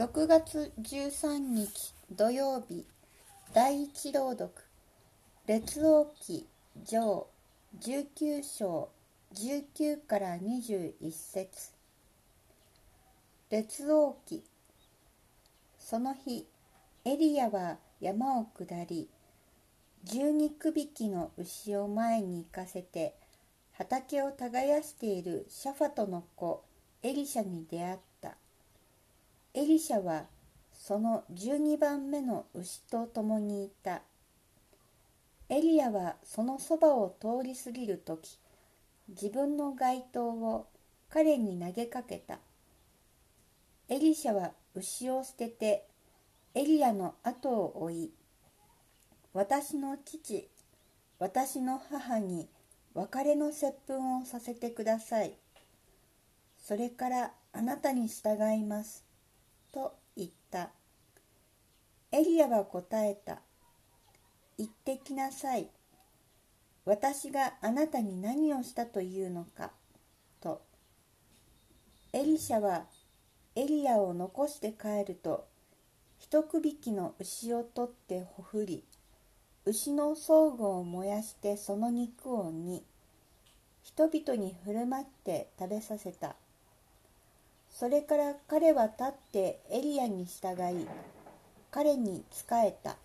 6月13日土曜日第一朗読列王記上19章19から21節。列王記その日エリアは山を下り12区引きの牛を前に行かせて畑を耕しているシャファトの子エリシャに出会った。エリシャはその12番目の牛と共にいた。エリアはそのそばを通り過ぎる時自分の街灯を彼に投げかけた。エリシャは牛を捨ててエリアの後を追い私の父私の母に別れの接吻をさせてください。それからあなたに従います。と言った。エリアは答えた。言ってきなさい。私があなたに何をしたというのか。と。エリシャはエリアを残して帰ると一区引きの牛を取ってほふり牛の装具を燃やしてその肉を煮人々に振る舞って食べさせた。それから彼は立ってエリアに従い彼に仕えた。